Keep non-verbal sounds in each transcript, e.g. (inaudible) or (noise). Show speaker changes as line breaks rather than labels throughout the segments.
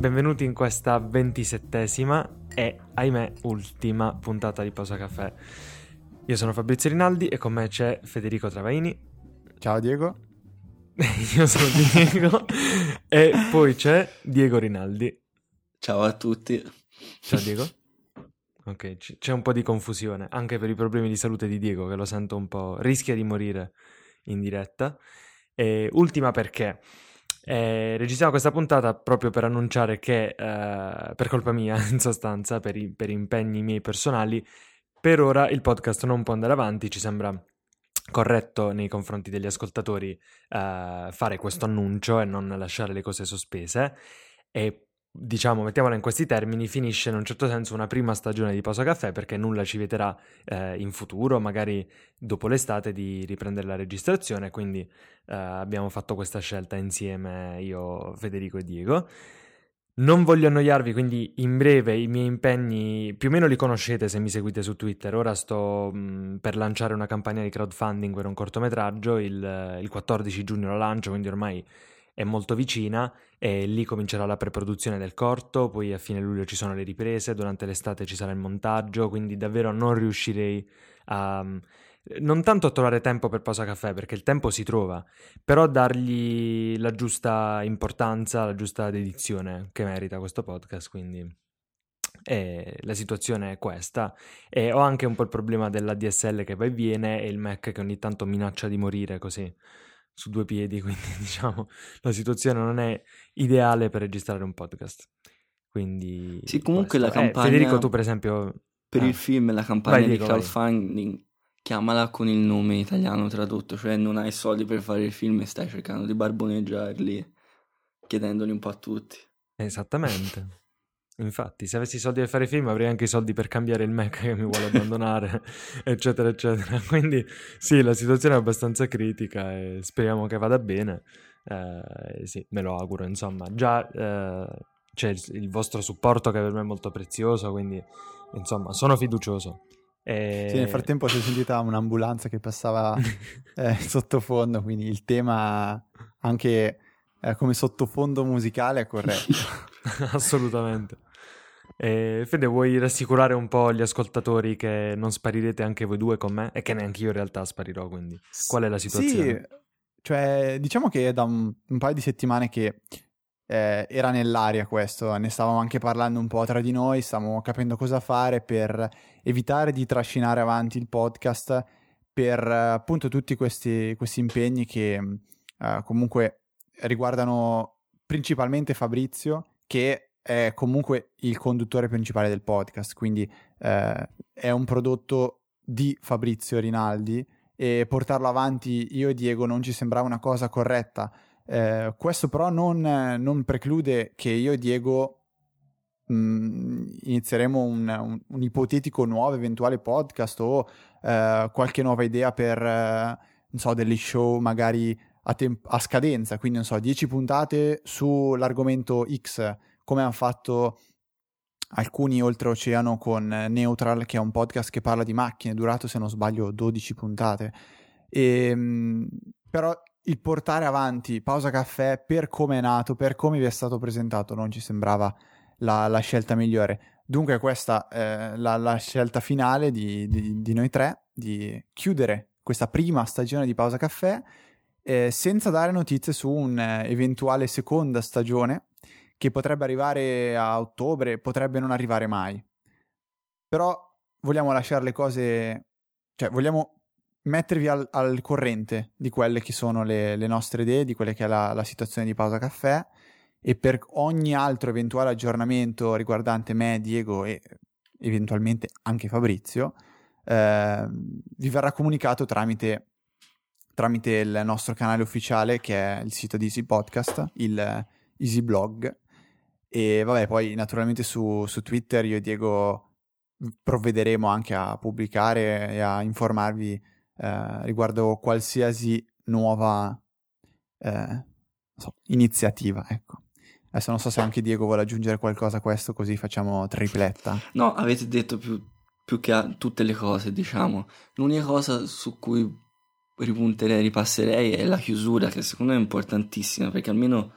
benvenuti in questa ventisettesima e, ahimè, ultima puntata di Pausa Caffè. Io sono Fabrizio Rinaldi e con me c'è Federico Travaini.
Ciao Diego. (laughs)
Io sono Diego (laughs) e poi c'è Diego Rinaldi.
Ciao a tutti.
Ciao Diego. Ok, c- c'è un po' di confusione anche per i problemi di salute di Diego che lo sento un po'... rischia di morire in diretta. E ultima perché eh, registriamo questa puntata proprio per annunciare che, eh, per colpa mia (laughs) in sostanza, per, i, per impegni miei personali, per ora il podcast non può andare avanti, ci sembra corretto nei confronti degli ascoltatori eh, fare questo annuncio e non lasciare le cose sospese. E diciamo, mettiamola in questi termini, finisce in un certo senso una prima stagione di Pausa Caffè perché nulla ci vieterà eh, in futuro, magari dopo l'estate, di riprendere la registrazione, quindi eh, abbiamo fatto questa scelta insieme io, Federico e Diego. Non voglio annoiarvi, quindi in breve i miei impegni più o meno li conoscete se mi seguite su Twitter. Ora sto mh, per lanciare una campagna di crowdfunding per un cortometraggio, il, il 14 giugno la lancio, quindi ormai è molto vicina e lì comincerà la preproduzione del corto, poi a fine luglio ci sono le riprese, durante l'estate ci sarà il montaggio, quindi davvero non riuscirei a non tanto a trovare tempo per pausa caffè, perché il tempo si trova, però dargli la giusta importanza, la giusta dedizione che merita questo podcast, quindi e la situazione è questa. E ho anche un po' il problema della DSL che va e viene e il Mac che ogni tanto minaccia di morire così su due piedi, (laughs) quindi diciamo la situazione non è ideale per registrare un podcast. Quindi
Sì, comunque
questo.
la
Eh,
campagna
Federico tu per esempio
per
Ah.
il film, la campagna
Vai,
di
Diego, vai.
crowdfunding, chiamala con il nome italiano tradotto, cioè non hai soldi per fare il film e stai cercando di barboneggiarli, chiedendoli un po' a tutti.
Esattamente. Infatti, se avessi i soldi per fare film, avrei anche i soldi per cambiare il Mac che mi vuole (laughs) abbandonare, eccetera, eccetera. Quindi, sì, la situazione è abbastanza critica e speriamo che vada bene. Eh, sì, me lo auguro, insomma. Già eh, c'è il, il vostro supporto che per me è molto prezioso, quindi, insomma, sono fiducioso. E...
Sì, nel frattempo si è sentita un'ambulanza che passava (laughs) eh, sottofondo, quindi il tema anche eh, come sottofondo musicale è corretto. (laughs)
Assolutamente. E Fede, vuoi rassicurare un po' gli ascoltatori che non sparirete anche voi due con me? E che neanche io in realtà sparirò, quindi. Qual è la situazione?
Sì, cioè diciamo che è da un, un paio di settimane che eh, era nell'aria questo, ne stavamo anche parlando un po' tra di noi, stavamo capendo cosa fare per evitare di trascinare avanti il podcast per eh, appunto tutti questi, questi impegni che eh, comunque riguardano principalmente Fabrizio, che è comunque il conduttore principale del podcast, quindi eh, è un prodotto di Fabrizio Rinaldi e portarlo avanti io e Diego non ci sembrava una cosa corretta. Eh, questo però non, non, preclude che io e Diego mh, inizieremo un, un, un, ipotetico nuovo eventuale podcast o eh, qualche nuova idea per, eh, non so, delle show magari a, temp- a scadenza, quindi non so, 10 puntate sull'argomento X, come hanno fatto alcuni oltreoceano con Neutral, che è un podcast che parla di macchine, durato se non sbaglio 12 puntate. E, mh, però il portare avanti Pausa Caffè per come è nato, per come vi è stato presentato, non ci sembrava la, la scelta migliore. Dunque questa è la, la scelta finale di, di, di, noi tre, di chiudere questa prima stagione di Pausa Caffè eh, senza dare notizie su un'eventuale seconda stagione che potrebbe arrivare a ottobre, potrebbe non arrivare mai. Però vogliamo lasciare le cose, cioè vogliamo mettervi al, al corrente di quelle che sono le, le, nostre idee, di quelle che è la, la situazione di Pausa Caffè e per ogni altro eventuale aggiornamento riguardante me, Diego e eventualmente anche Fabrizio, eh, vi verrà comunicato tramite, tramite il nostro canale ufficiale che è il sito di Easy Podcast, il Easy Blog. E vabbè, poi naturalmente su, su Twitter io e Diego provvederemo anche a pubblicare e a informarvi eh, riguardo qualsiasi nuova eh, so, iniziativa. Ecco. Adesso non so se anche Diego vuole aggiungere qualcosa a questo, così facciamo tripletta.
No, avete detto più, più che a tutte le cose, diciamo. L'unica cosa su cui ripunterei, ripasserei è la chiusura, che secondo me è importantissima, perché almeno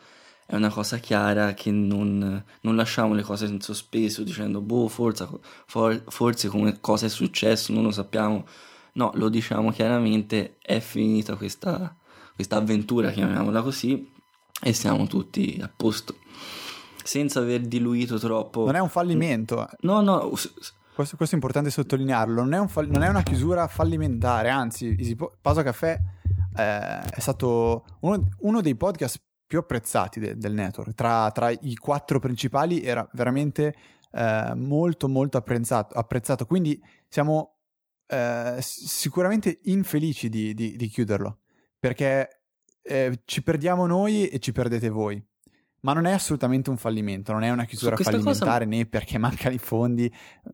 è una cosa chiara che non, non lasciamo le cose in sospeso dicendo boh forza, for, forse come cosa è successo non lo sappiamo. No lo diciamo chiaramente è finita questa, questa avventura chiamiamola così e siamo tutti a posto. Senza aver diluito troppo.
Non è un fallimento
no no
questo, questo, è importante sottolinearlo non è, un fall- non è una chiusura fallimentare anzi Easy Pausa Caffè eh, è stato uno, uno dei podcast più apprezzati de- del network. Tra, tra, i quattro principali era veramente eh, molto molto apprezzato, apprezzato. Quindi siamo eh, sicuramente infelici di, di, di chiuderlo, perché eh, ci perdiamo noi e ci perdete voi. Ma non è assolutamente un fallimento, non è una chiusura fallimentare cosa... né perché mancano i fondi,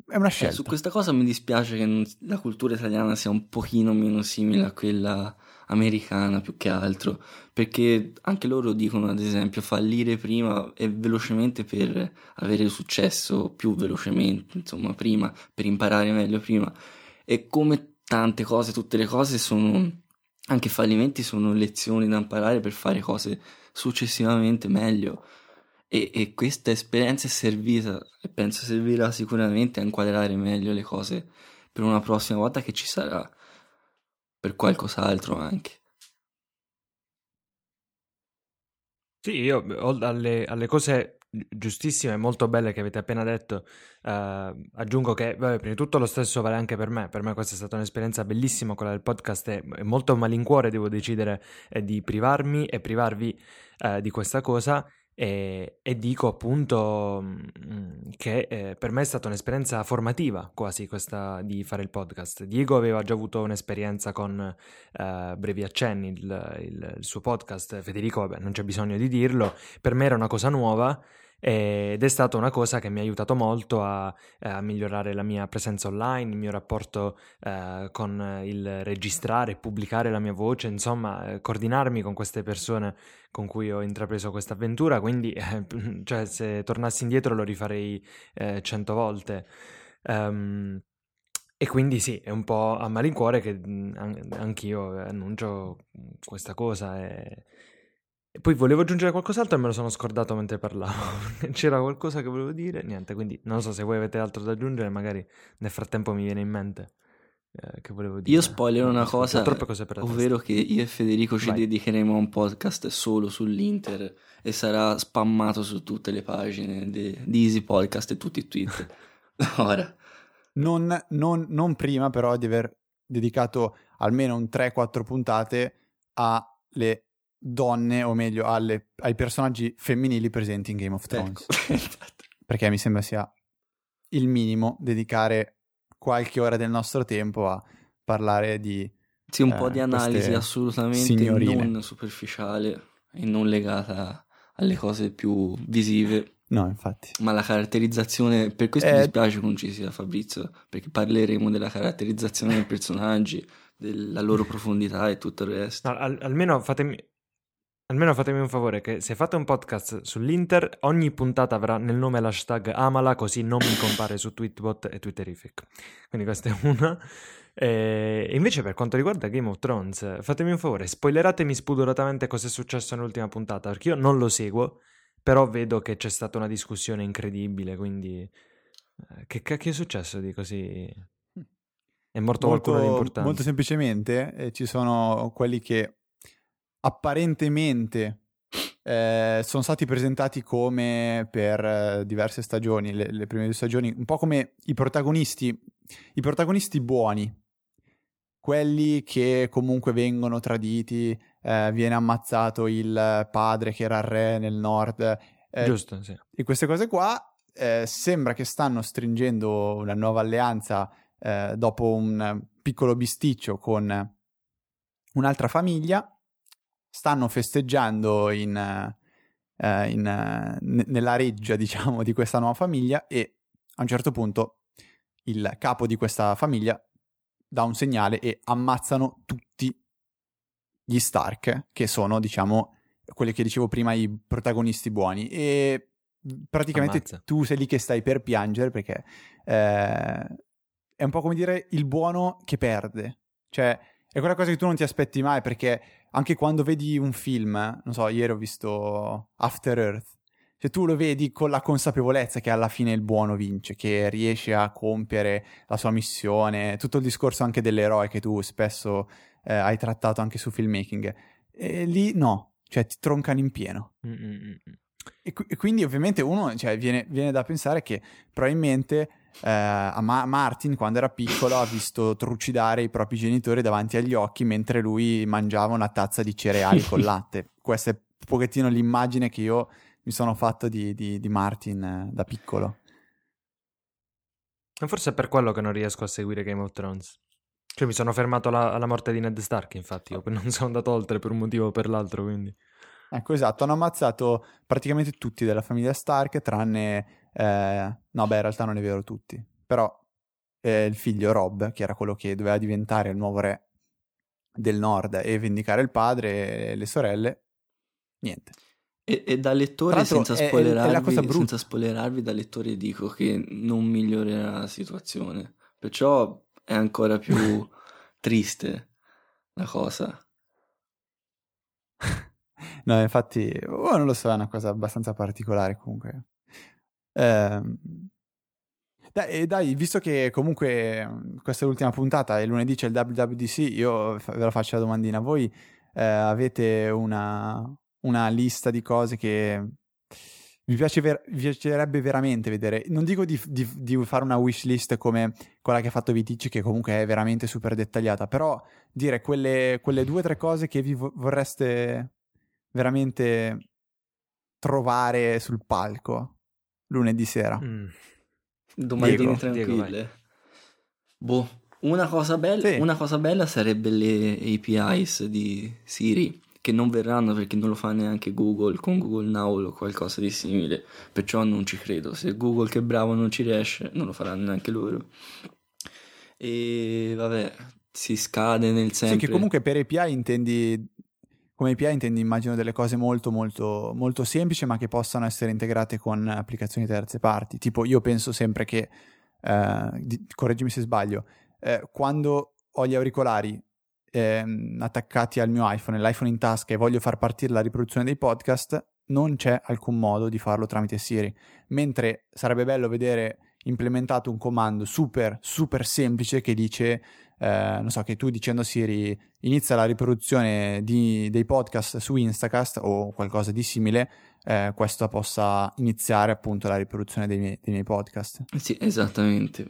è una scelta.
Eh, su questa cosa mi dispiace che la cultura italiana sia un pochino meno simile a quella americana più che altro, perché anche loro dicono ad esempio fallire prima e velocemente per avere successo più velocemente, insomma prima, per imparare meglio prima. E come tante cose, tutte le cose sono, anche fallimenti sono lezioni da imparare per fare cose successivamente meglio. E, e, questa esperienza è servita e penso servirà sicuramente a inquadrare meglio le cose per una prossima volta che ci sarà per qualcos'altro anche.
Sì, io alle, alle cose giustissime e molto belle che avete appena detto, eh, aggiungo che, vabbè, prima di tutto lo stesso vale anche per me, per me questa è stata un'esperienza bellissima, quella del podcast è, molto malincuore, devo decidere eh, di privarmi e privarvi eh, di questa cosa e, e dico appunto mm, che eh, per me è stata un'esperienza formativa quasi questa di fare il podcast. Diego aveva già avuto un'esperienza con eh, Brevi Accenni, il, il, il, suo podcast, Federico vabbè, non c'è bisogno di dirlo, per me era una cosa nuova ed è stata una cosa che mi ha aiutato molto a, a migliorare la mia presenza online, il mio rapporto eh, con il registrare pubblicare la mia voce, insomma, eh, coordinarmi con queste persone con cui ho intrapreso questa avventura, quindi eh, (laughs) cioè, se tornassi indietro lo rifarei eh, cento volte. Um, e quindi sì, è un po' a malincuore che anch'io annuncio questa cosa e e poi volevo aggiungere qualcos'altro e me lo sono scordato mentre parlavo. (laughs) C'era qualcosa che volevo dire, niente, quindi non so se voi avete altro da aggiungere, magari nel frattempo mi viene in mente eh, che volevo dire.
Io spoilerò una cosa, ovvero che io e Federico ci Vai. dedicheremo a un podcast solo sull'Inter e sarà spammato su tutte le pagine di, di Easy Podcast e tutti i tweet. (laughs) Ora.
Non, non, non prima però di aver dedicato almeno un 3-4 puntate alle donne, o meglio, alle, ai personaggi femminili presenti in Game of Thrones. (laughs) Ecco. Perché mi sembra sia il minimo dedicare qualche ora del nostro tempo a parlare di...
Sì, un eh, po' di analisi assolutamente signorine. non superficiale e non legata alle cose più visive.
No, infatti.
Ma la caratterizzazione, per questo eh... mi dispiace che non ci sia Fabrizio, perché parleremo della caratterizzazione dei personaggi, della loro profondità e tutto il resto.
No, al- almeno fatemi, Almeno fatemi un favore che se fate un podcast sull'Inter, ogni puntata avrà nel nome l'hashtag Amala, così non mi compare su Tweetbot e Twitterific. Quindi questa è una. E invece per quanto riguarda Game of Thrones, fatemi un favore, spoileratemi spudoratamente cosa è successo nell'ultima puntata, perché io non lo seguo, però vedo che c'è stata una discussione incredibile, quindi... Eh, che cacchio è successo di così... È morto molto, qualcuno di importante?
Molto semplicemente eh, ci sono quelli che apparentemente eh, sono stati presentati come per eh, diverse stagioni, le, le, prime due stagioni, un po' come i protagonisti, i protagonisti buoni, quelli che comunque vengono traditi, eh, viene ammazzato il padre che era re nel nord.
Eh, Giusto, sì.
E queste cose qua eh, sembra che stanno stringendo una nuova alleanza eh, dopo un piccolo bisticcio con un'altra famiglia stanno festeggiando in, uh, in, uh, n- nella reggia, (laughs) diciamo, di questa nuova famiglia e a un certo punto il capo di questa famiglia dà un segnale e ammazzano tutti gli Stark, che sono, diciamo, quelli che dicevo prima, i protagonisti buoni. E praticamente Ammazza. tu sei lì che stai per piangere perché eh, è un po' come dire il buono che perde. Cioè, è quella cosa che tu non ti aspetti mai perché anche quando vedi un film, non so, ieri ho visto After Earth, cioè tu lo vedi con la consapevolezza che alla fine il buono vince, che riesce a compiere la sua missione, tutto il discorso anche dell'eroe che tu spesso eh, hai trattato anche su filmmaking. E lì no, cioè ti troncano in pieno. Mm-mm. E, e, quindi ovviamente uno, cioè, viene, viene, da pensare che probabilmente eh, a Ma- Martin quando era piccolo ha visto trucidare i propri genitori davanti agli occhi mentre lui mangiava una tazza di cereali con latte. (laughs) Questa è un pochettino l'immagine che io mi sono fatto di, di, di Martin eh, da piccolo.
Forse è per quello che non riesco a seguire Game of Thrones. Cioè mi sono fermato alla, alla morte di Ned Stark, infatti, io non sono andato oltre per un motivo o per l'altro, quindi...
Ecco, esatto, hanno ammazzato praticamente tutti della famiglia Stark, tranne... Eh... No, beh, in realtà non è vero tutti. Però eh, il figlio Rob, che era quello che doveva diventare il nuovo re del nord e vendicare il padre e le sorelle, niente.
E, e da lettore, senza spoilerarvi, è, è senza spoilerarvi, da lettore dico che non migliorerà la situazione. Perciò è ancora più (laughs) triste la cosa.
no, infatti, oh, non lo so, è una cosa abbastanza particolare comunque. Eh, dai, dai, visto che comunque questa è l'ultima puntata e lunedì c'è il WWDC, io ve la faccio la domandina. Voi eh, avete una, una lista di cose che vi, piace ver- vi piacerebbe veramente vedere. Non dico di, di, di, fare una wish list come quella che ha fatto Vitici, che comunque è veramente super dettagliata, però dire quelle, quelle due o tre cose che vi vorreste veramente trovare sul palco lunedì sera. Mm.
Domandine tranquille. Diego, boh, una cosa, bella, sì. una cosa bella sarebbe le APIs di Siri che non verranno perché non lo fa neanche Google con Google Now o qualcosa di simile, perciò non ci credo. Se Google che è bravo non ci riesce, non lo faranno neanche loro. E vabbè, si scade nel sempre.
Sì, che comunque per API intendi come API intendi immagino delle cose molto molto molto semplici ma che possano essere integrate con applicazioni terze parti. Tipo io penso sempre che eh, di, correggimi se sbaglio, eh, quando ho gli auricolari ehm, attaccati al mio iPhone l'iPhone in tasca e voglio far partire la riproduzione dei podcast, non c'è alcun modo di farlo tramite Siri. Mentre sarebbe bello vedere implementato un comando super, super semplice che dice, eh, non so, che tu dicendo Siri inizia la riproduzione di, dei podcast su Instacast o qualcosa di simile, eh, questo possa iniziare appunto la riproduzione dei miei, dei miei podcast.
Sì, esattamente.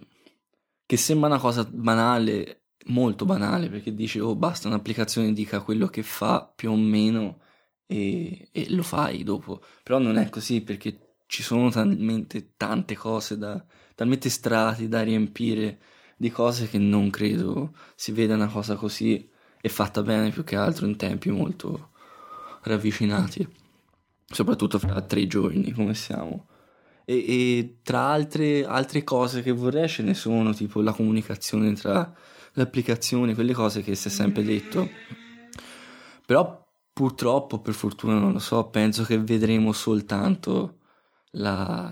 Che sembra una cosa banale molto banale perché dici oh basta un'applicazione dica quello che fa più o meno e, e, lo fai dopo però non è così perché ci sono talmente tante cose da talmente strati da riempire di cose che non credo si veda una cosa così e fatta bene più che altro in tempi molto ravvicinati soprattutto fra tre giorni come siamo e, e tra altre, altre cose che vorrei ce ne sono tipo la comunicazione tra l'applicazione, quelle cose che si è sempre detto. Però purtroppo, per fortuna non lo so, penso che vedremo soltanto la,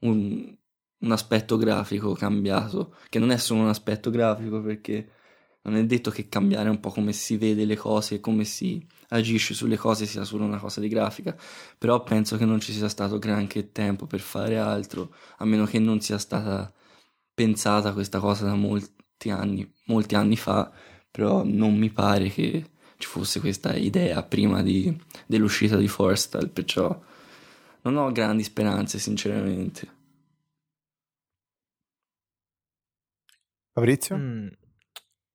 un, un aspetto grafico cambiato, che non è solo un aspetto grafico perché non è detto che cambiare un po' come si vede le cose e come si agisce sulle cose sia solo una cosa di grafica, però penso che non ci sia stato granché tempo per fare altro, a meno che non sia stata pensata questa cosa da molti anni, molti anni fa, però non mi pare che ci fosse questa idea prima di, dell'uscita di Forstal, perciò non ho grandi speranze sinceramente.
Fabrizio? Mm,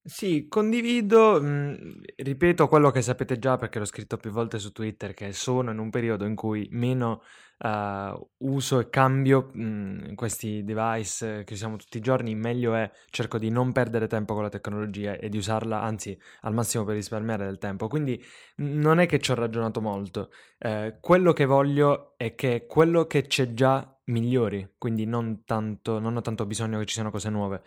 sì, condivido, mh, ripeto quello che sapete già perché l'ho scritto più volte su Twitter, che sono in un periodo in cui meno uh, uso e cambio mh, questi device che usiamo tutti i giorni, meglio è cerco di non perdere tempo con la tecnologia e di usarla, anzi, al massimo per risparmiare del tempo. Quindi non è che ci ho ragionato molto. Eh, quello che voglio è che quello che c'è già migliori, quindi non, tanto, non ho tanto bisogno che ci siano cose nuove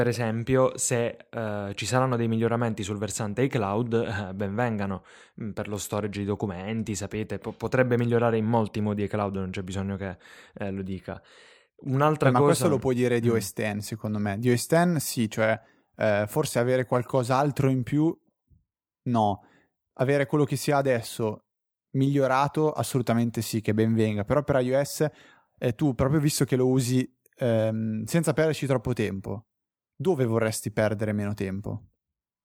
per esempio, se uh, ci saranno dei miglioramenti sul versante iCloud, uh, (laughs) ben vengano mm, per lo storage di documenti, sapete, po- potrebbe migliorare in molti modi iCloud, non c'è bisogno che uh, lo dica. Un'altra
eh,
cosa...
Ma questo lo puoi dire di mm. OS X, secondo me. Di OS X sì, cioè Eh, forse avere qualcos'altro in più, no. Avere quello che si ha adesso migliorato, assolutamente sì, che ben venga. Però per iOS, eh, tu, proprio visto che lo usi ehm, senza perderci troppo tempo, dove vorresti perdere meno tempo?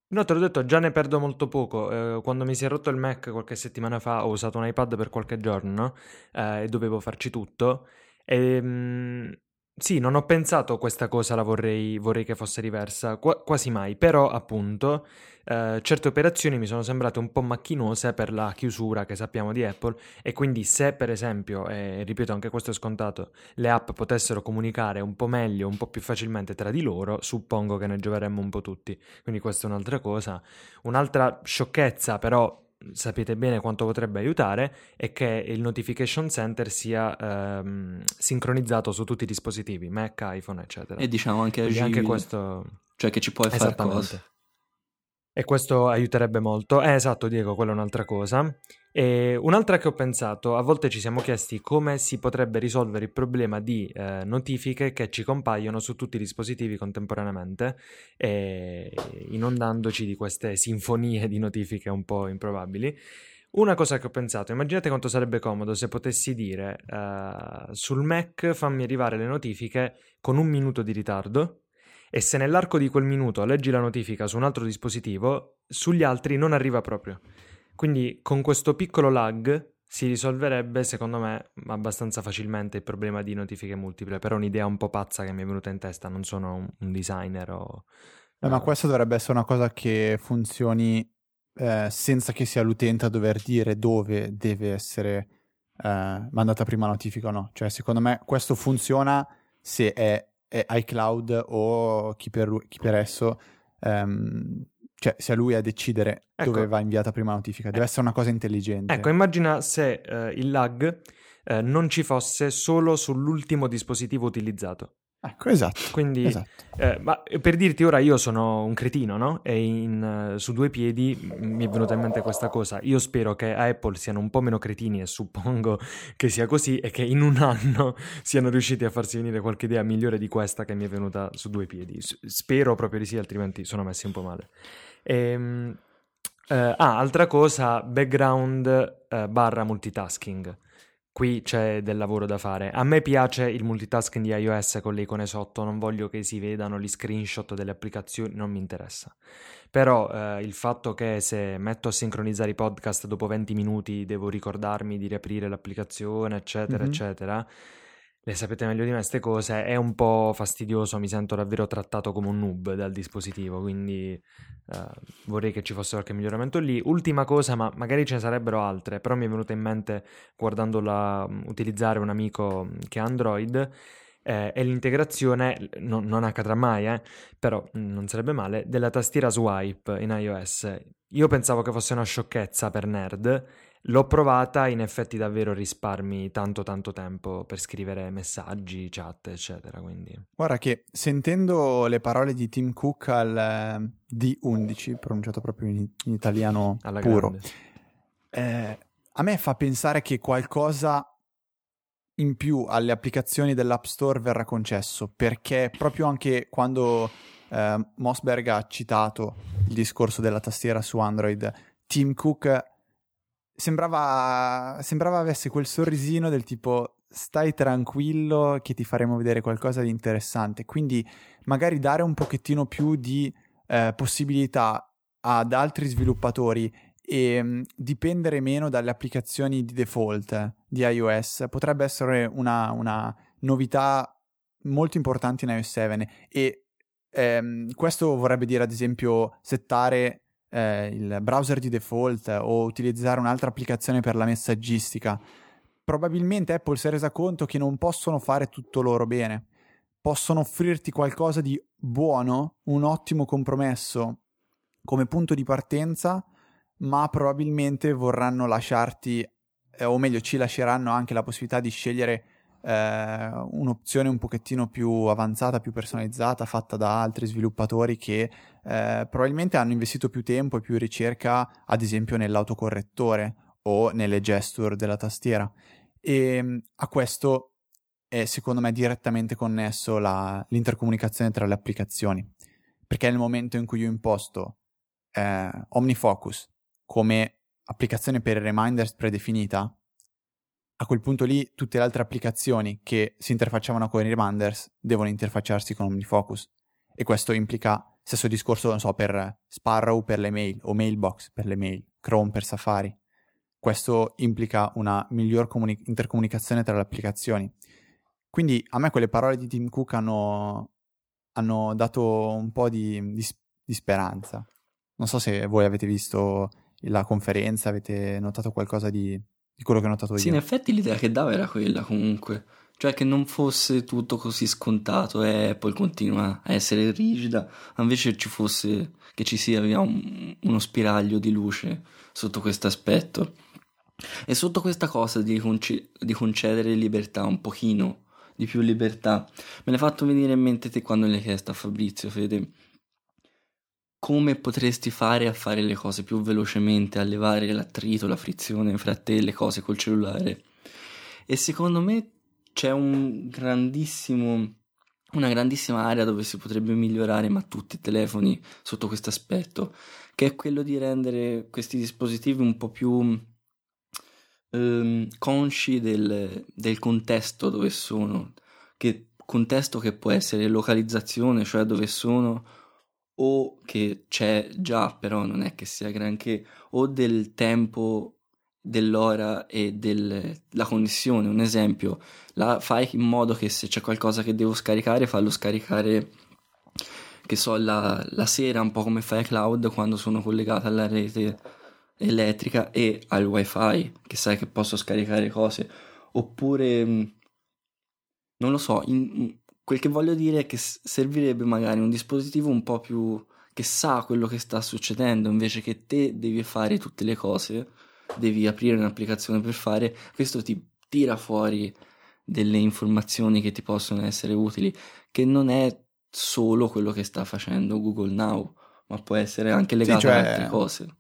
No, te l'ho detto, già ne perdo molto poco. Eh, quando mi si è rotto il Mac qualche settimana fa, ho usato un iPad per qualche giorno eh, e dovevo farci tutto. E, mh, sì, non ho pensato questa cosa, la vorrei, vorrei che fosse diversa, Qua- quasi mai, però appunto eh, certe operazioni mi sono sembrate un po' macchinose per la chiusura che sappiamo di Apple e quindi se per esempio, e ripeto anche questo è scontato, le app potessero comunicare un po' meglio, un po' più facilmente tra di loro, suppongo che ne gioveremmo un po' tutti, quindi questa è un'altra cosa. Un'altra sciocchezza però sapete bene quanto potrebbe aiutare è che il notification center sia ehm, sincronizzato su tutti i dispositivi, Mac, iPhone, eccetera.
E diciamo anche agibile.
anche questo
Cioè che ci puoi fare cose.
E questo aiuterebbe molto. Eh, esatto, Diego, quella è un'altra cosa. E un'altra che ho pensato, a volte ci siamo chiesti come si potrebbe risolvere il problema di eh, notifiche che ci compaiono su tutti i dispositivi contemporaneamente, inondandoci di queste sinfonie di notifiche un po' improbabili. Una cosa che ho pensato, immaginate quanto sarebbe comodo se potessi dire eh, sul Mac fammi arrivare le notifiche con un minuto di ritardo e se nell'arco di quel minuto leggi la notifica su un altro dispositivo, sugli altri non arriva proprio. Quindi con questo piccolo lag si risolverebbe, secondo me, abbastanza facilmente il problema di notifiche multiple. Però è un'idea un po' pazza che mi è venuta in testa, non sono un, un designer o...
Eh, ma
eh,
questa dovrebbe essere una cosa che funzioni eh, senza che sia l'utente a dover dire dove deve essere eh, mandata prima notifica o no. Cioè, secondo me questo funziona se è, è iCloud o chi per, chi per esso, ehm, cioè sia lui a decidere
Ecco.
dove va inviata prima notifica. Deve
Eh.
essere una cosa intelligente.
Ecco, immagina se eh, il lag eh, non ci fosse solo sull'ultimo dispositivo utilizzato.
Ecco, esatto.
Quindi,
esatto.
eh, ma per dirti ora, io sono un cretino, no? E in, eh, su due piedi mi è venuta in mente questa cosa. Io spero che a Apple siano un po' meno cretini e suppongo (laughs) che sia così e che in un anno (laughs) siano riusciti a farsi venire qualche idea migliore di questa che mi è venuta su due piedi. Spero proprio di sì, altrimenti sono messi un po' male. Ehm, eh, ah, altra cosa, background eh, barra multitasking. Qui c'è del lavoro da fare. A me piace il multitasking di iOS con le icone sotto, non voglio che si vedano gli screenshot delle applicazioni, non mi interessa. Però eh, il fatto che se metto a sincronizzare i podcast dopo 20 minuti devo ricordarmi di riaprire l'applicazione, eccetera,
Mhm.
eccetera, le sapete meglio di me queste cose, è un po' fastidioso, mi sento davvero trattato come un noob dal dispositivo, quindi eh, vorrei che ci fosse qualche miglioramento lì. Ultima cosa, ma magari ce ne sarebbero altre, però mi è venuta in mente guardandola utilizzare un amico che ha Android, eh, è l'integrazione, non, non accadrà mai, eh, però non sarebbe male, della tastiera swipe in iOS. Io pensavo che fosse una sciocchezza per nerd, l'ho provata, in effetti davvero risparmi tanto tanto tempo per scrivere messaggi, chat, eccetera, quindi...
Guarda che sentendo le parole di Tim Cook al eh, D11, pronunciato proprio in, in italiano
Alla
puro, eh, a me fa pensare che qualcosa in più alle applicazioni dell'App Store verrà concesso, perché proprio anche quando eh, Mossberg ha citato il discorso della tastiera su Android, Tim Cook sembrava, sembrava avesse quel sorrisino del tipo stai tranquillo che ti faremo vedere qualcosa di interessante, quindi magari dare un pochettino più di eh, possibilità ad altri sviluppatori e mh, dipendere meno dalle applicazioni di default eh, di iOS potrebbe essere una, una novità molto importante in iOS 7 e ehm, questo vorrebbe dire ad esempio settare eh, il browser di default o utilizzare un'altra applicazione per la messaggistica. Probabilmente Apple si è resa conto che non possono fare tutto loro bene. Possono offrirti qualcosa di buono, un ottimo compromesso come punto di partenza, ma probabilmente vorranno lasciarti, eh, o meglio, ci lasceranno anche la possibilità di scegliere eh, un'opzione un pochettino più avanzata, più personalizzata, fatta da altri sviluppatori che eh, probabilmente hanno investito più tempo e più ricerca, ad esempio nell'autocorrettore o nelle gesture della tastiera. E mh, a questo è secondo me direttamente connesso la- l'intercomunicazione tra le applicazioni. perché nel momento in cui io imposto eh, OmniFocus come applicazione per reminders predefinita, a quel punto lì tutte le altre applicazioni che si interfacciavano con i reminders devono interfacciarsi con OmniFocus. E questo implica stesso discorso, non so, per Sparrow per le mail o Mailbox per le mail, Chrome per Safari. Questo implica una miglior comuni- intercomunicazione tra le applicazioni. Quindi a me quelle parole di Tim Cook hanno, hanno dato un po' di, di, di speranza. Non so se voi avete visto la conferenza, avete notato qualcosa di, di quello che ho notato io.
Sì, in effetti l'idea che dava era quella comunque. Cioè che non fosse tutto così scontato e Apple continua a essere rigida, invece ci fosse, che ci sia un, uno spiraglio di luce sotto questo aspetto. E sotto questa cosa di, conce- di concedere libertà, un pochino di più libertà, me l'hai fatto venire in mente te quando l'hai chiesto a Fabrizio, Fede come potresti fare a fare le cose più velocemente, a levare l'attrito, la frizione fra te e le cose col cellulare. E secondo me c'è un grandissimo, una grandissima area dove si potrebbe migliorare, ma tutti i telefoni sotto questo aspetto, che è quello di rendere questi dispositivi un po' più ehm, consci del, del contesto dove sono, che contesto che può essere localizzazione, cioè dove sono o che c'è già, però non è che sia granché, o del tempo, dell'ora e della connessione. Un esempio, la fai in modo che se c'è qualcosa che devo scaricare, fallo scaricare, che so, la, la sera, un po' come fai iCloud quando sono collegata alla rete elettrica e al wifi, che sai che posso scaricare cose. Oppure, non lo so, in, Quel che voglio dire è che servirebbe magari un dispositivo un po' più che sa quello che sta succedendo invece che te devi fare tutte le cose, devi aprire un'applicazione per fare, questo ti tira fuori delle informazioni che ti possono essere utili, che non è solo quello che sta facendo Google Now, ma può essere anche legato sì, cioè... a altre cose.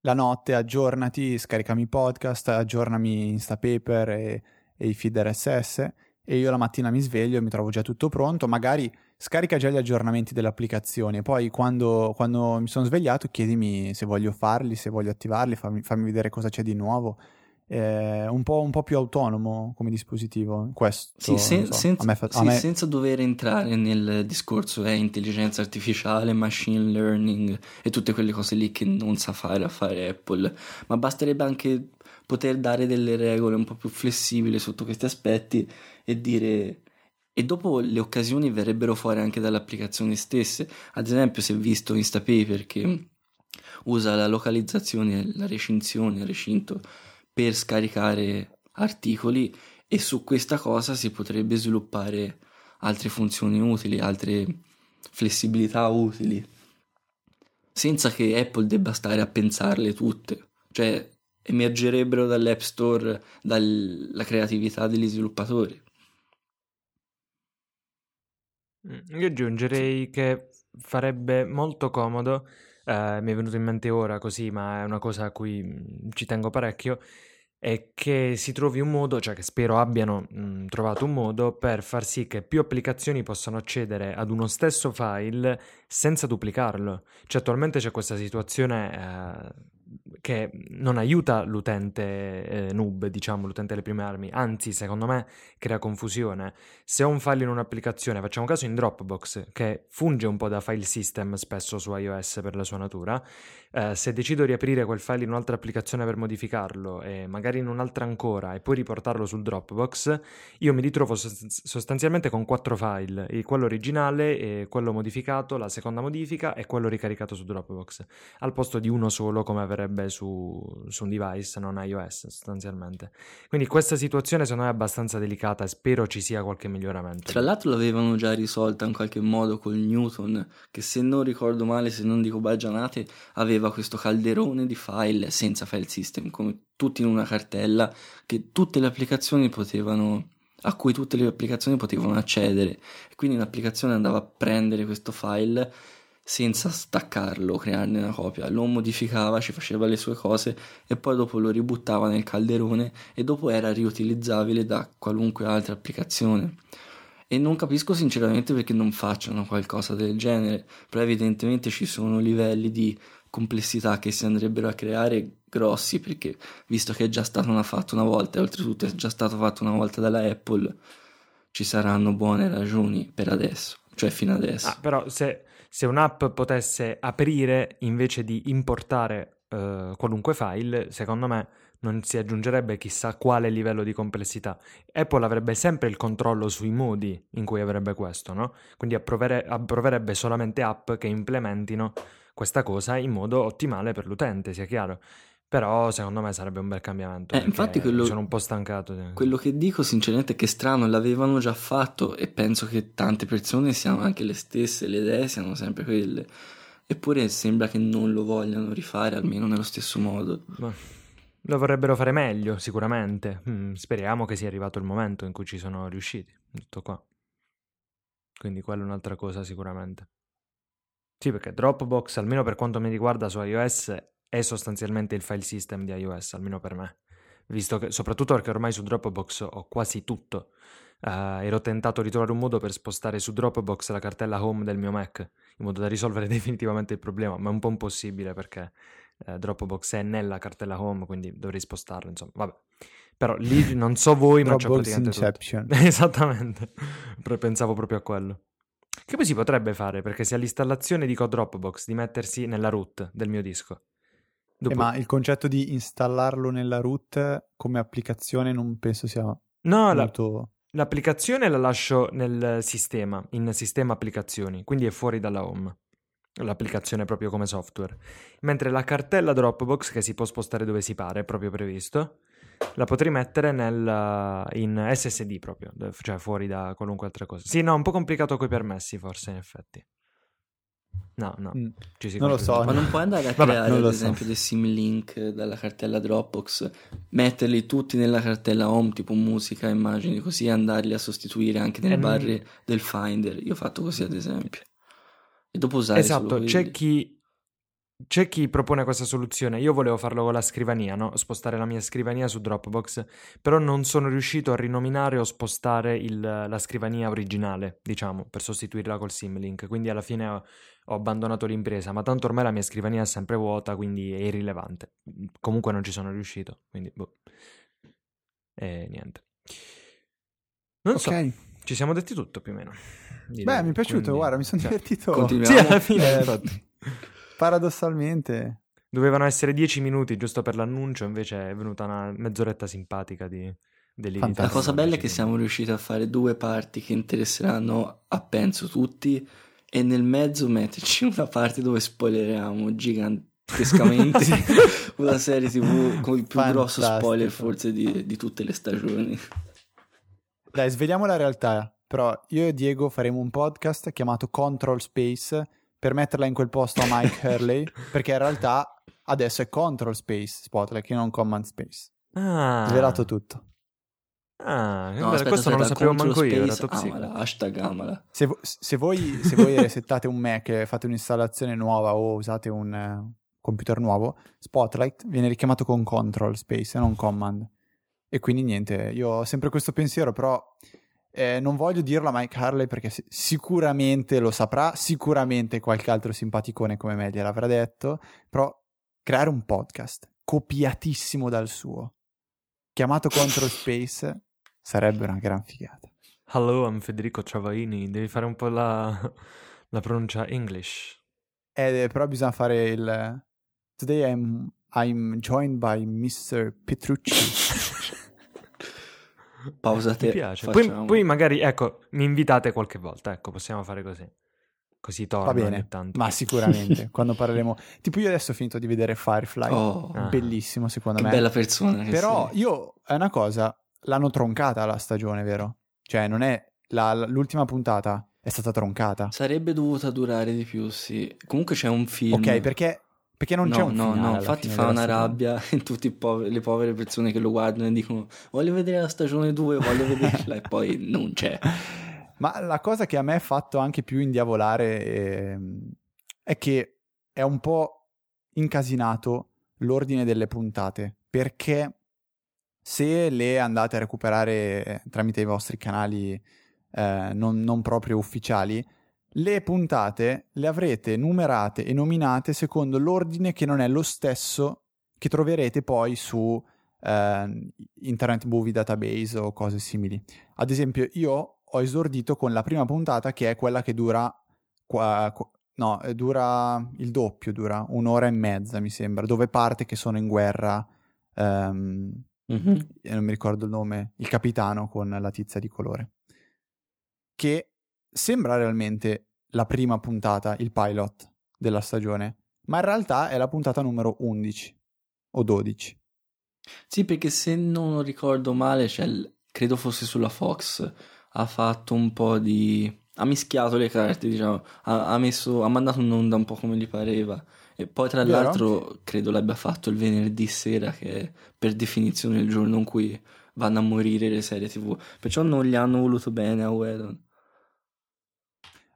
la notte aggiornati, scaricami i podcast, aggiornami Instapaper e, e i feed RSS e io la mattina mi sveglio e mi trovo già tutto pronto, magari scarica già gli aggiornamenti dell'applicazione, poi quando, quando mi sono svegliato chiedimi se voglio farli, se voglio attivarli, fammi, fammi vedere cosa c'è di nuovo. È un po', un po' più autonomo come dispositivo questo
sì, sen- so. senza, fa- sì me... senza dover entrare nel discorso eh, intelligenza artificiale machine learning e tutte quelle cose lì che non sa fare a fare Apple ma basterebbe anche poter dare delle regole un po' più flessibili sotto questi aspetti e dire e dopo le occasioni verrebbero fuori anche dalle applicazioni stesse. Ad esempio, si è visto Instapaper che usa la localizzazione, la recinzione, il recinto per scaricare articoli e su questa cosa si potrebbe sviluppare altre funzioni utili, altre flessibilità utili, senza che Apple debba stare a pensarle tutte. Cioè, emergerebbero dall'App Store, dalla creatività degli sviluppatori.
Mm, io aggiungerei che farebbe molto comodo, eh, mi è venuto in mente ora così, ma è una cosa a cui mm, ci tengo parecchio, è che si trovi un modo, cioè che spero abbiano mh, mm, trovato un modo per far sì che più applicazioni possano accedere ad uno stesso file senza duplicarlo. Cioè attualmente c'è questa situazione eh, che non aiuta l'utente eh, noob, diciamo, l'utente delle prime armi, anzi, secondo me crea confusione. Se ho un file in un'applicazione, facciamo caso in Dropbox, che funge un po' da file system spesso su iOS per la sua natura, eh, se decido di aprire quel file in un'altra applicazione per modificarlo e magari in un'altra ancora e poi riportarlo sul Dropbox, io mi ritrovo sostanzialmente con quattro file, quello originale, quello modificato, la seconda modifica e quello ricaricato su Dropbox, al posto di uno solo come avrebbe su, su un device non iOS sostanzialmente. Quindi questa situazione secondo me è abbastanza delicata e spero ci sia qualche miglioramento.
Tra l'altro l'avevano già risolta in qualche modo col Newton, che se non ricordo male, se non dico baggianate, aveva questo calderone di file senza file system, come tutti in una cartella, che tutte le applicazioni potevano a cui tutte le applicazioni potevano accedere. Quindi un'applicazione andava a prendere questo file senza staccarlo, crearne una copia, lo modificava, ci faceva le sue cose e poi dopo lo ributtava nel calderone e dopo era riutilizzabile da qualunque altra applicazione. E non capisco sinceramente perché non facciano qualcosa del genere, però evidentemente ci sono livelli di complessità che si andrebbero a creare grossi perché visto che è già stato una, fatto una volta e oltretutto è già stato fatto una volta dalla Apple ci saranno buone ragioni per adesso, cioè fino adesso.
Ah, però se, se un'app potesse aprire invece di importare uh, qualunque file, secondo me non si aggiungerebbe chissà quale livello di complessità. Apple avrebbe sempre il controllo sui modi in cui avrebbe questo, no? Quindi approvere, approverebbe solamente app che implementino questa cosa in modo ottimale per l'utente, sia chiaro. Però secondo me sarebbe un bel cambiamento.
Eh, infatti quello,
sono un po' stancato.
Quello che dico sinceramente è che strano, l'avevano già fatto e penso che tante persone siano anche le stesse, le idee siano sempre quelle. Eppure sembra che non lo vogliano rifare, almeno nello stesso modo.
Ma lo vorrebbero fare meglio, sicuramente. Mm, speriamo che sia arrivato il momento in cui ci sono riusciti. Tutto qua. Quindi quella è un'altra cosa sicuramente. Sì, perché Dropbox, almeno per quanto mi riguarda su iOS, è sostanzialmente il file system di iOS, almeno per me. Visto che, soprattutto perché ormai su Dropbox ho quasi tutto. Uh, ero tentato di trovare un modo per spostare su Dropbox la cartella home del mio Mac, in modo da risolvere (laughs) definitivamente il problema, ma è un po' impossibile perché eh, Dropbox è nella cartella home, quindi dovrei spostarlo, insomma, vabbè. Però lì (laughs) non so voi, ma c'è praticamente
Inception.
tutto. (laughs) Esattamente, pensavo proprio a quello. Che poi si potrebbe fare, perché si ha l'installazione di Dropbox di mettersi nella root del mio disco.
Dopo... Eh, ma il concetto di installarlo nella root come applicazione non penso sia no, molto...
La... L'applicazione la lascio nel sistema, in sistema applicazioni, quindi è fuori dalla home l'applicazione proprio come software. Mentre la cartella Dropbox, che si può spostare dove si pare, è proprio previsto, la potrei mettere nel, in SSD proprio, cioè fuori da qualunque altra cosa. Sì, no, un po' complicato coi permessi forse, in effetti. No, no,
mm. non lo so.
Ma non puoi andare a Vabbè, creare ad esempio so. dei simlink dalla cartella Dropbox, metterli tutti nella cartella home, tipo musica, immagini, così andarli a sostituire anche nelle eh, barre del Finder. Io ho fatto così ad esempio. E dopo usare
Esatto, c'è chi, c'è chi propone questa soluzione. Io volevo farlo con la scrivania, no? spostare la mia scrivania su Dropbox, però non sono riuscito a rinominare o spostare il, la scrivania originale, diciamo, per sostituirla col Simlink. Quindi alla fine ho, ho, abbandonato l'impresa, ma tanto ormai la mia scrivania è sempre vuota, quindi è irrilevante. Comunque non ci sono riuscito, quindi boh. E niente. Non okay. so, ci siamo detti tutto più o meno.
Direi. Beh, mi è piaciuto, Quindi, guarda, mi sono cioè, divertito.
Continuiamo.
Sì, alla fine, eh,
paradossalmente.
Dovevano essere dieci minuti giusto per l'annuncio, invece è venuta una mezz'oretta simpatica di,
La cosa bella è che siamo riusciti a fare due parti che interesseranno a penso tutti e nel mezzo metterci (laughs) una parte dove spoileriamo gigantescamente (laughs) una serie tv con il più Fantastico. grosso spoiler forse di, di tutte le stagioni.
Dai, sveliamo la realtà. Però io e Diego faremo un podcast chiamato Control Space per metterla in quel posto a Mike (laughs) Hurley, perché in realtà adesso è Control Space Spotlight, che non Command Space.
Ah.
Svelato tutto.
Ah, no, aspetta, questo aspetta, non lo sapevo manco io. Era
amala, hashtag amala.
Se, se, voi, se voi resettate un Mac e fate un'installazione nuova o usate un uh, computer nuovo, Spotlight viene richiamato con Control Space e non Command. E quindi niente, io ho sempre questo pensiero, però eh, non voglio dirlo a Mike Harley perché sicuramente lo saprà, sicuramente qualche altro simpaticone come me gliel'avrà detto, però creare un podcast copiatissimo dal suo, chiamato Control Space, sarebbe una gran figata.
Hello, I'm Federico Travaini, devi fare un po' la, la pronuncia English.
Eh, però bisogna fare il... Today I'm, I'm joined by Mr. Petrucci. (laughs)
Pausa te.
Mi piace. Poi, poi, magari, ecco, mi invitate qualche volta, ecco, possiamo fare così. Così torno Va bene,
ma sicuramente, (laughs) quando parleremo... Tipo io adesso ho finito di vedere Firefly,
oh,
bellissimo secondo
che
me.
bella persona
Però
sei.
io, è una cosa, l'hanno troncata la stagione, vero? Cioè, non è... La, l'ultima puntata è stata troncata.
Sarebbe dovuta durare di più, sì. Comunque c'è un film...
Ok, perché perché non
no,
c'è un
no. No, infatti fa una rabbia (laughs) in tutte le povere persone che lo guardano e dicono voglio vedere la stagione 2, voglio vederla e poi (laughs) non c'è.
Ma la cosa che a me ha fatto anche più indiavolare è, ehm, è che è un po' incasinato l'ordine delle puntate, perché se le andate a recuperare tramite i vostri canali eh, non, non proprio ufficiali, le puntate le avrete numerate e nominate secondo l'ordine che non è lo stesso che troverete poi su eh, Internet Movie Database o cose simili. Ad esempio, io ho esordito con la prima puntata che è quella che dura qua, qua, no, dura il doppio, dura un'ora e mezza, mi sembra, dove parte che sono in guerra um, mm-hmm. non mi ricordo il nome, il capitano con la tizia di colore. Che sembra realmente la prima puntata, il pilot della stagione, ma in realtà è la puntata numero 11 o 12.
Sì, perché se non ricordo male, cioè, credo fosse sulla Fox, ha fatto un po' di... ha mischiato le carte, diciamo, ha, ha, messo, ha mandato un'onda un po' come gli pareva. E poi tra Vero? l'altro credo l'abbia fatto il venerdì sera, che è per definizione il giorno in cui vanno a morire le serie tv. Perciò non gli hanno voluto bene a Whedon.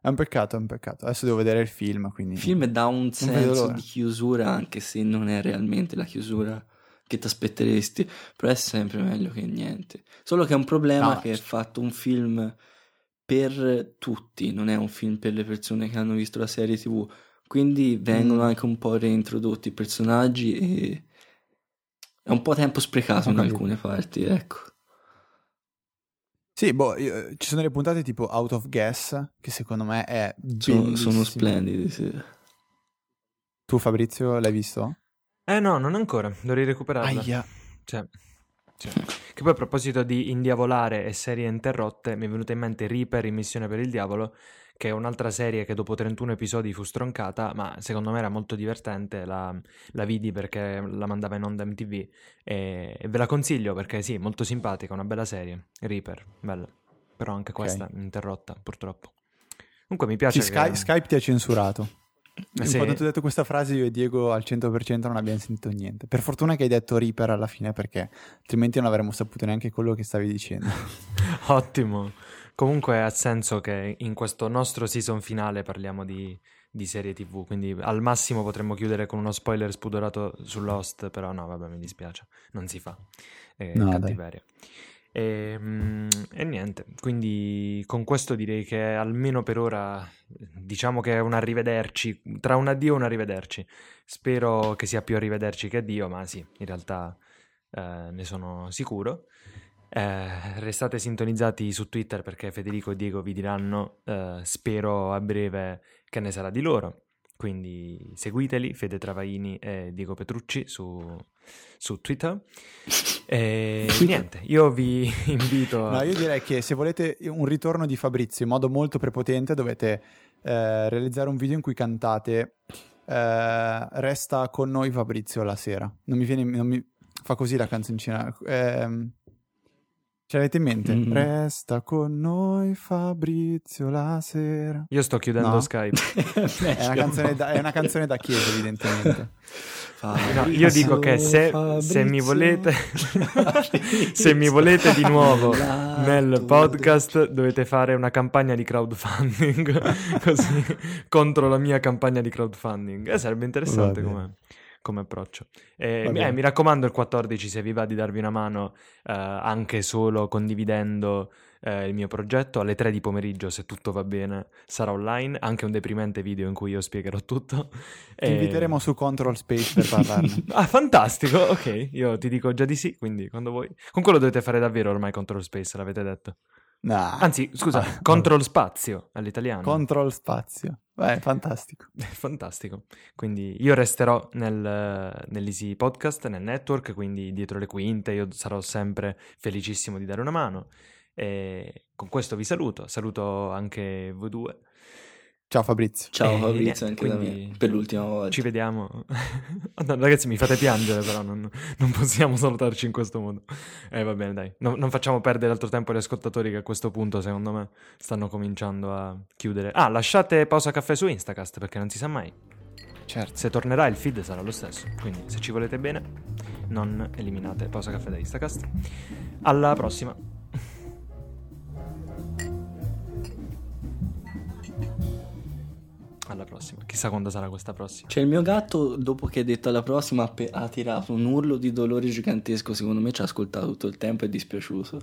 È un peccato, è un peccato. Adesso devo vedere il film, quindi...
Il film dà un senso di chiusura, anche se non è realmente la chiusura che ti aspetteresti, però è sempre meglio che niente. Solo che è un problema no, che c- è fatto un film per tutti, non è un film per le persone che hanno visto la serie TV. Quindi vengono mm. anche un po' reintrodotti i personaggi e è un po' tempo sprecato in alcune parti, ecco.
Sì, boh, io, ci sono delle puntate tipo Out of Gas che secondo me è
sono, sono splendide, sì.
Tu Fabrizio l'hai visto?
Eh no, non ancora, dovrei recuperarla.
Aia.
Cioè, Che poi a proposito di indiavolare e serie interrotte, mi è venuta in mente Reaper in Missione per il Diavolo, che è un'altra serie che dopo 31 episodi fu stroncata, ma secondo me era molto divertente, la, la vidi perché la mandava in onda MTV e, e, ve la consiglio perché sì, molto simpatica, una bella serie, Reaper, bella, però anche questa okay. interrotta purtroppo. Comunque mi piace
sì,
che...
Sky, Skype ti ha censurato. Eh, sì. Quando tu hai detto questa frase io e Diego al 100% non abbiamo sentito niente. Per fortuna che hai detto Reaper alla fine perché altrimenti non avremmo saputo neanche quello che stavi dicendo. (laughs)
Ottimo. Comunque ha senso che in questo nostro season finale parliamo di, di serie tv, quindi al massimo potremmo chiudere con uno spoiler spudorato sull'host, però no, vabbè, mi dispiace, non si fa. È no, cattiveria. Dai. E, mm, e, niente, quindi con questo direi che almeno per ora diciamo che è un arrivederci, tra un addio e un arrivederci. Spero che sia più arrivederci che addio, ma sì, in realtà eh, ne sono sicuro. Eh, restate sintonizzati su Twitter perché Federico e Diego vi diranno, eh, spero a breve, che ne sarà di loro. Quindi seguiteli, Fede Travaini e Diego Petrucci su, su Twitter. (laughs) E niente, io vi (laughs) invito.
A... No, io direi che se volete un ritorno di Fabrizio in modo molto prepotente, dovete eh, realizzare un video in cui cantate eh, Resta con noi Fabrizio la sera. Non mi viene. Non mi... Fa così la canzoncina. Eh, Ce l'avete in mente? Mm-hmm. Resta con noi Fabrizio la sera.
Io sto chiudendo no. Skype. (laughs)
è, una (laughs) da, è, una canzone da, chiesa, evidentemente. (laughs)
No, io dico che se, se mi volete se mi volete di nuovo nel podcast dovete fare una campagna di crowdfunding così contro la mia campagna di crowdfunding. Eh, sarebbe interessante come come approccio. Eh, eh, mi raccomando il 14 se vi va di darvi una mano eh, anche solo condividendo eh, il mio progetto alle 3 di pomeriggio se tutto va bene sarà online anche un deprimente video in cui io spiegherò tutto.
Ti e... inviteremo su Control Space per (laughs) parlarne.
Ah fantastico ok io ti dico già di sì quindi quando vuoi. Comunque lo dovete fare davvero ormai Control Space l'avete detto
No.
Anzi, scusa, ah, control spazio all'italiano.
Control spazio. Beh, fantastico. (laughs)
fantastico. Quindi io resterò nel, nell'Easy Podcast, nel network, quindi dietro le quinte, io sarò sempre felicissimo di dare una mano. E con questo vi saluto, saluto anche voi due.
Ciao Fabrizio.
Ciao eh, Fabrizio, anche da me, per l'ultima volta.
Ci vediamo. (laughs) no, ragazzi, mi fate piangere, però non, non, possiamo salutarci in questo modo. Eh, va bene, dai. No, non facciamo perdere altro tempo agli ascoltatori che a questo punto, secondo me, stanno cominciando a chiudere. Ah, lasciate pausa caffè su Instacast, perché non si sa mai.
Certo.
Se tornerà il feed sarà lo stesso. Quindi, se ci volete bene, non eliminate pausa caffè da Instacast. Alla prossima. Alla prossima. Chissà quando sarà questa prossima.
Cioè, il mio gatto, dopo che ha detto alla prossima, ha tirato un urlo di dolore gigantesco. Secondo me ci ha ascoltato tutto il tempo e è dispiaciuto.